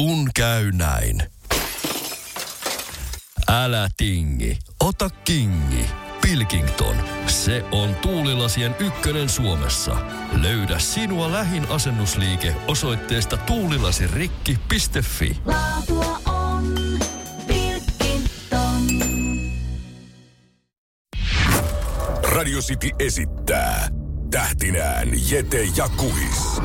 Kun käy näin. Älä tingi, ota kingi. Pilkington, se on tuulilasien ykkönen Suomessa. Löydä sinua lähin asennusliike osoitteesta tuulilasirikki.fi. Laatua on Pilkington. Radio City esittää tähtinään Jete ja Kuhis.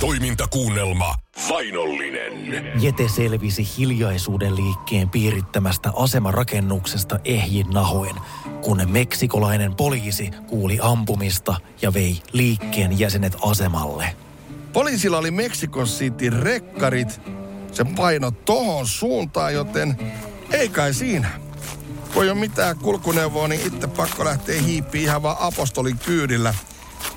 Toimintakuunnelma Vainollinen. Jete selvisi hiljaisuuden liikkeen piirittämästä asemarakennuksesta ehjin nahoen, kun meksikolainen poliisi kuuli ampumista ja vei liikkeen jäsenet asemalle. Poliisilla oli Mexico City rekkarit. Se paino tohon suuntaan, joten ei kai siinä. Kun ei ole mitään kulkuneuvoa, niin itse pakko lähteä hiippiin ihan vaan apostolin kyydillä.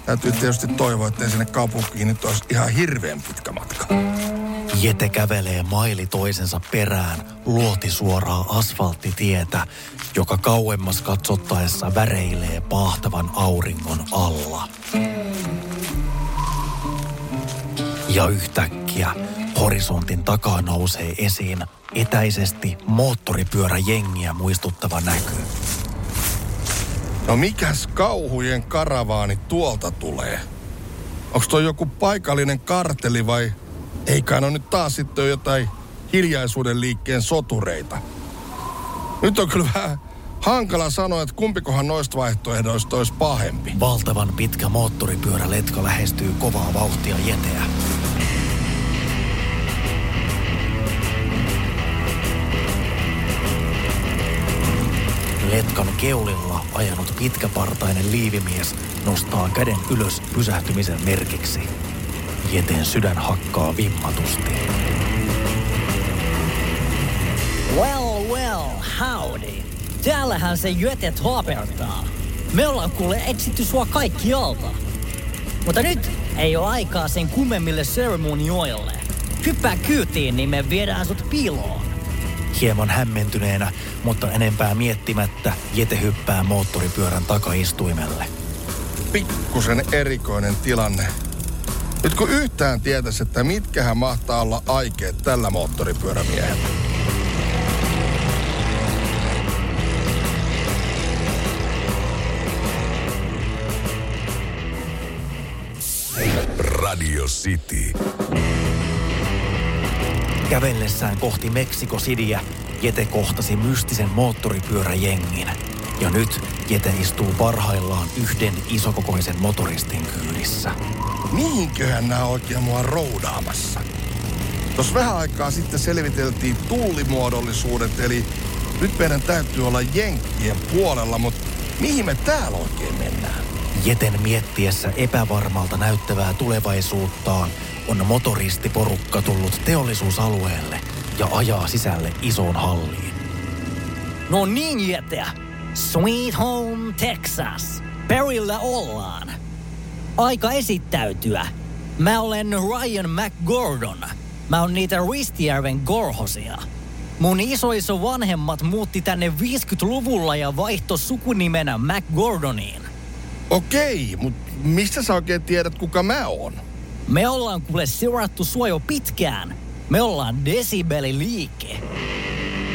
Täytyy tietysti toivoa, että sinne kaupunkiin nyt olisi ihan hirveän pitkä matka. Jete kävelee maili toisensa perään luoti suoraa asfalttitietä, joka kauemmas katsottaessa väreilee paahtavan auringon alla. Ja yhtäkkiä horisontin takaa nousee esiin etäisesti moottoripyöräjengiä muistuttava näky. No mikäs kauhujen karavaani tuolta tulee? Onks toi joku paikallinen karteli vai eikä no nyt taas sitten jotain hiljaisuuden liikkeen sotureita? Nyt on kyllä vähän hankala sanoa, että kumpikohan noista vaihtoehdoista olisi pahempi. Valtavan pitkä moottoripyöräletka lähestyy kovaa vauhtia jeteä. Letkan keulilla ajanut pitkäpartainen liivimies nostaa käden ylös pysähtymisen merkiksi. Jeten sydän hakkaa vimmatusti. Well, well, howdy. Täällähän se jötet hapertaa. Me ollaan kuule etsitty sua kaikki alta. Mutta nyt ei ole aikaa sen kummemmille seremonioille. Hyppää kyytiin, niin me viedään sut piiloon. Hieman hämmentyneenä, mutta enempää miettimättä, Jete hyppää moottoripyörän takaistuimelle. Pikkusen erikoinen tilanne. Nyt kun yhtään tietäisi, että mitkähän mahtaa olla aikeet tällä moottoripyörämiehellä. Radio City. Kävellessään kohti Meksiko Cityä, Jete kohtasi mystisen moottoripyöräjengin. Ja nyt Jete istuu parhaillaan yhden isokokoisen motoristin kyydissä. Mihinköhän nämä oikein mua roudaamassa? Tuossa vähän aikaa sitten selviteltiin tullimuodollisuudet, eli nyt meidän täytyy olla jenkkien puolella, mutta mihin me täällä oikein mennään? Jeten miettiessä epävarmalta näyttävää tulevaisuuttaan on motoristiporukka tullut teollisuusalueelle ja ajaa sisälle isoon halliin. No niin, jäteä. Sweet Home Texas. Perillä ollaan. Aika esittäytyä. Mä olen Ryan McGordon. Mä oon niitä Ristijärven Gorhosia. Mun isoiso vanhemmat muutti tänne 50-luvulla ja vaihto sukunimenä McGordoniin. Okei, mutta mistä sä oikein tiedät, kuka mä oon? Me ollaan kuule seurattu sua jo pitkään. Me ollaan Desibeliliike.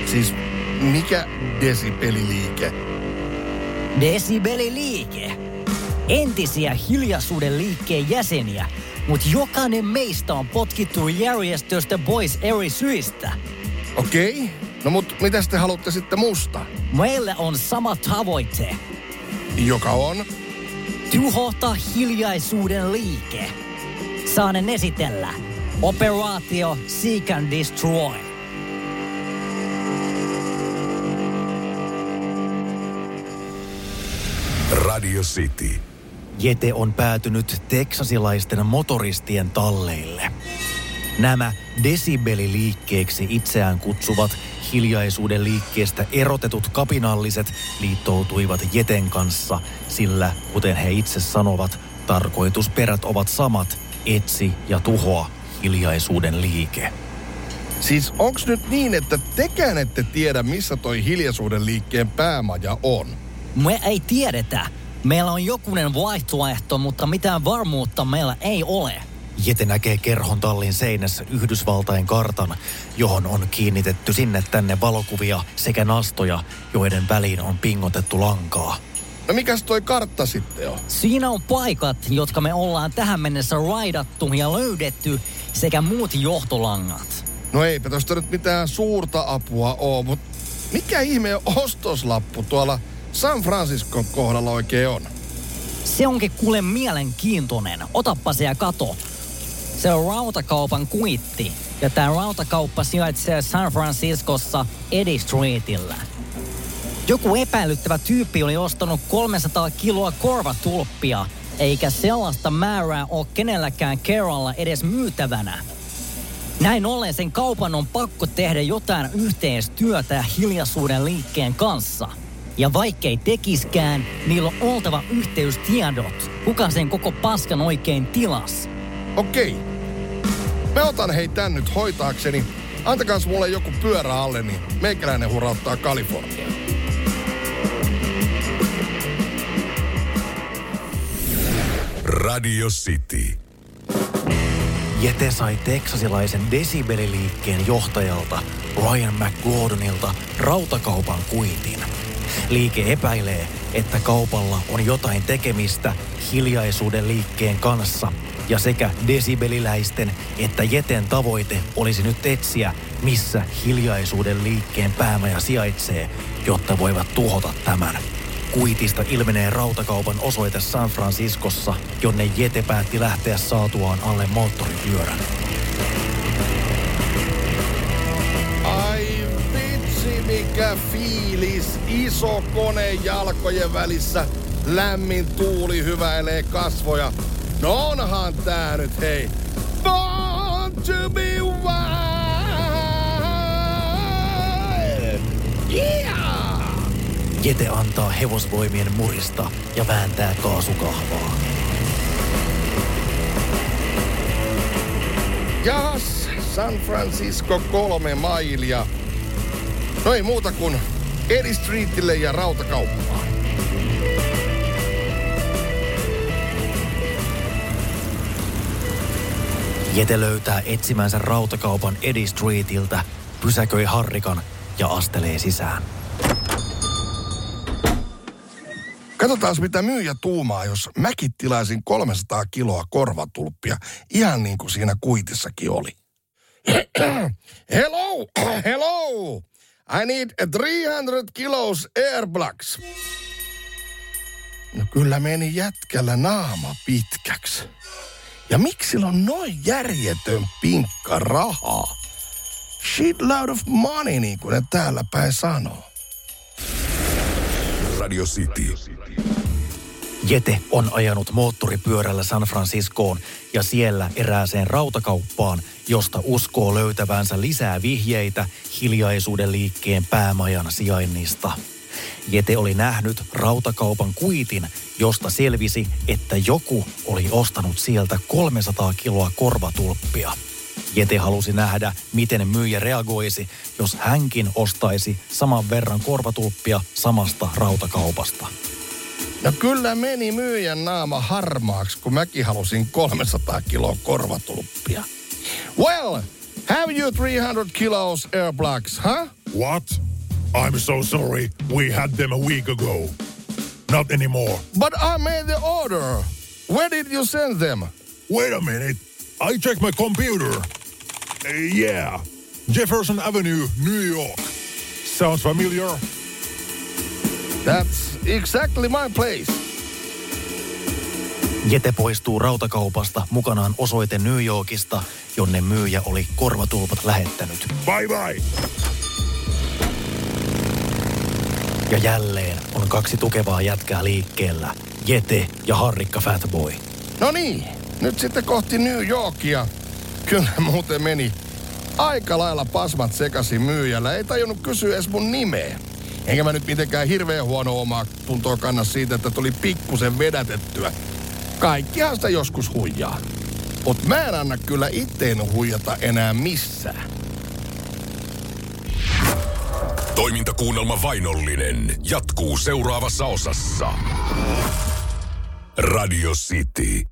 Siis mikä desibeliliike? Desibeliliike. Entisiä hiljaisuuden liikkeen jäseniä, mutta jokainen meistä on potkittu järjestöstä pois eri syistä. Okei, no mut mitä te haluatte sitten musta? Meillä on sama tavoite. Joka on? Tuhota hiljaisuuden liike. Saanen esitellä. Operaatio Seek and Destroy. Radio City. Jete on päätynyt teksasilaisten motoristien talleille. Nämä desibeliliikkeeksi itseään kutsuvat hiljaisuuden liikkeestä erotetut kapinalliset liittoutuivat Jeten kanssa, sillä kuten he itse sanovat, tarkoitusperät ovat samat, etsi ja tuhoa hiljaisuuden liike. Siis onks nyt niin, että tekään ette tiedä, missä toi hiljaisuuden liikkeen päämaja on? Me ei tiedetä. Meillä on jokunen vaihtoehto, mutta mitään varmuutta meillä ei ole. Jete näkee kerhon tallin seinässä Yhdysvaltain kartan, johon on kiinnitetty sinne tänne valokuvia sekä nastoja, joiden väliin on pingotettu lankaa. No mikäs toi kartta sitten on? Siinä on paikat, jotka me ollaan tähän mennessä raidattu ja löydetty, sekä muut johtolangat. No eipä tosta nyt mitään suurta apua oo, mutta mikä ihme ostoslappu tuolla San Franciscon kohdalla oikein on? Se onkin kuule mielenkiintoinen. Otappa se ja kato. Se on rautakaupan kuitti. Ja tämä rautakauppa sijaitsee San Franciscossa Eddy Streetillä. Joku epäilyttävä tyyppi oli ostanut 300 kiloa korvatulppia, eikä sellaista määrää ole kenelläkään kerralla edes myytävänä. Näin ollen sen kaupan on pakko tehdä jotain yhteistyötä hiljaisuuden liikkeen kanssa. Ja vaikkei tekiskään, niillä on oltava yhteystiedot, kuka sen koko paskan oikein tilas. Okei. Mä otan hei tän nyt hoitaakseni. Antakaas mulle joku pyörä alle, niin meikäläinen hurauttaa Kalifornia. Radio City. Jete sai teksasilaisen desibeliliikkeen johtajalta Ryan McGordonilta rautakaupan kuitin. Liike epäilee, että kaupalla on jotain tekemistä hiljaisuuden liikkeen kanssa ja sekä desibeliläisten että Jeten tavoite olisi nyt etsiä, missä hiljaisuuden liikkeen päämaja sijaitsee, jotta voivat tuhota tämän. Kuitista ilmenee rautakaupan osoite San Franciscossa, jonne Jete päätti lähteä saatuaan alle moottoripyörän. Ai vitsi mikä fiilis. Iso kone jalkojen välissä. Lämmin tuuli hyväilee kasvoja. No onhan tää nyt hei. Born to be wild. Yeah! Jete antaa hevosvoimien murista ja vääntää kaasukahvaa. Jahas, San Francisco kolme mailia. No ei muuta kuin Edi Streetille ja rautakauppaan. Jete löytää etsimänsä rautakaupan Eddie Streetiltä, pysäköi Harrikan ja astelee sisään. Katsotaan mitä myyjä tuumaa, jos mäkin tilaisin 300 kiloa korvatulppia, ihan niin kuin siinä kuitissakin oli. hello, hello. I need 300 kilos airblocks. No kyllä meni jätkällä naama pitkäksi. Ja miksi sillä on noin järjetön pinkka rahaa? Shitload of money, niin kuin ne täällä päin sanoo. Radio City. Jete on ajanut moottoripyörällä San Franciscoon ja siellä erääseen rautakauppaan, josta uskoo löytävänsä lisää vihjeitä hiljaisuuden liikkeen päämajan sijainnista. Jete oli nähnyt rautakaupan kuitin, josta selvisi, että joku oli ostanut sieltä 300 kiloa korvatulppia. Jete halusi nähdä, miten myyjä reagoisi, jos hänkin ostaisi saman verran korvatulppia samasta rautakaupasta. No kyllä meni myyjän naama harmaaksi, kun mäkin halusin 300 kiloa korvatulppia. Well, have you 300 kilos airblocks, huh? What? I'm so sorry. We had them a week ago. Not anymore. But I made the order. Where did you send them? Wait a minute. I checked my computer. Yeah. Jefferson Avenue, New York. Sounds familiar? That's exactly my place. Jete poistuu rautakaupasta mukanaan osoite New Yorkista, jonne myyjä oli korvatulpat lähettänyt. Bye bye. Ja jälleen on kaksi tukevaa jätkää liikkeellä. Jete ja Harrikka Fatboy. No niin, nyt sitten kohti New Yorkia. Kyllä muuten meni aika lailla pasmat sekaisin myyjällä. Ei tajunnut kysyä edes mun nimeä. Enkä mä nyt mitenkään hirveän huono omaa tuntoa kanna siitä, että tuli pikkusen vedätettyä. Kaikkihan sitä joskus huijaa. Mut mä en anna kyllä itteen huijata enää missään. Toimintakuunnelma Vainollinen jatkuu seuraavassa osassa. Radio City.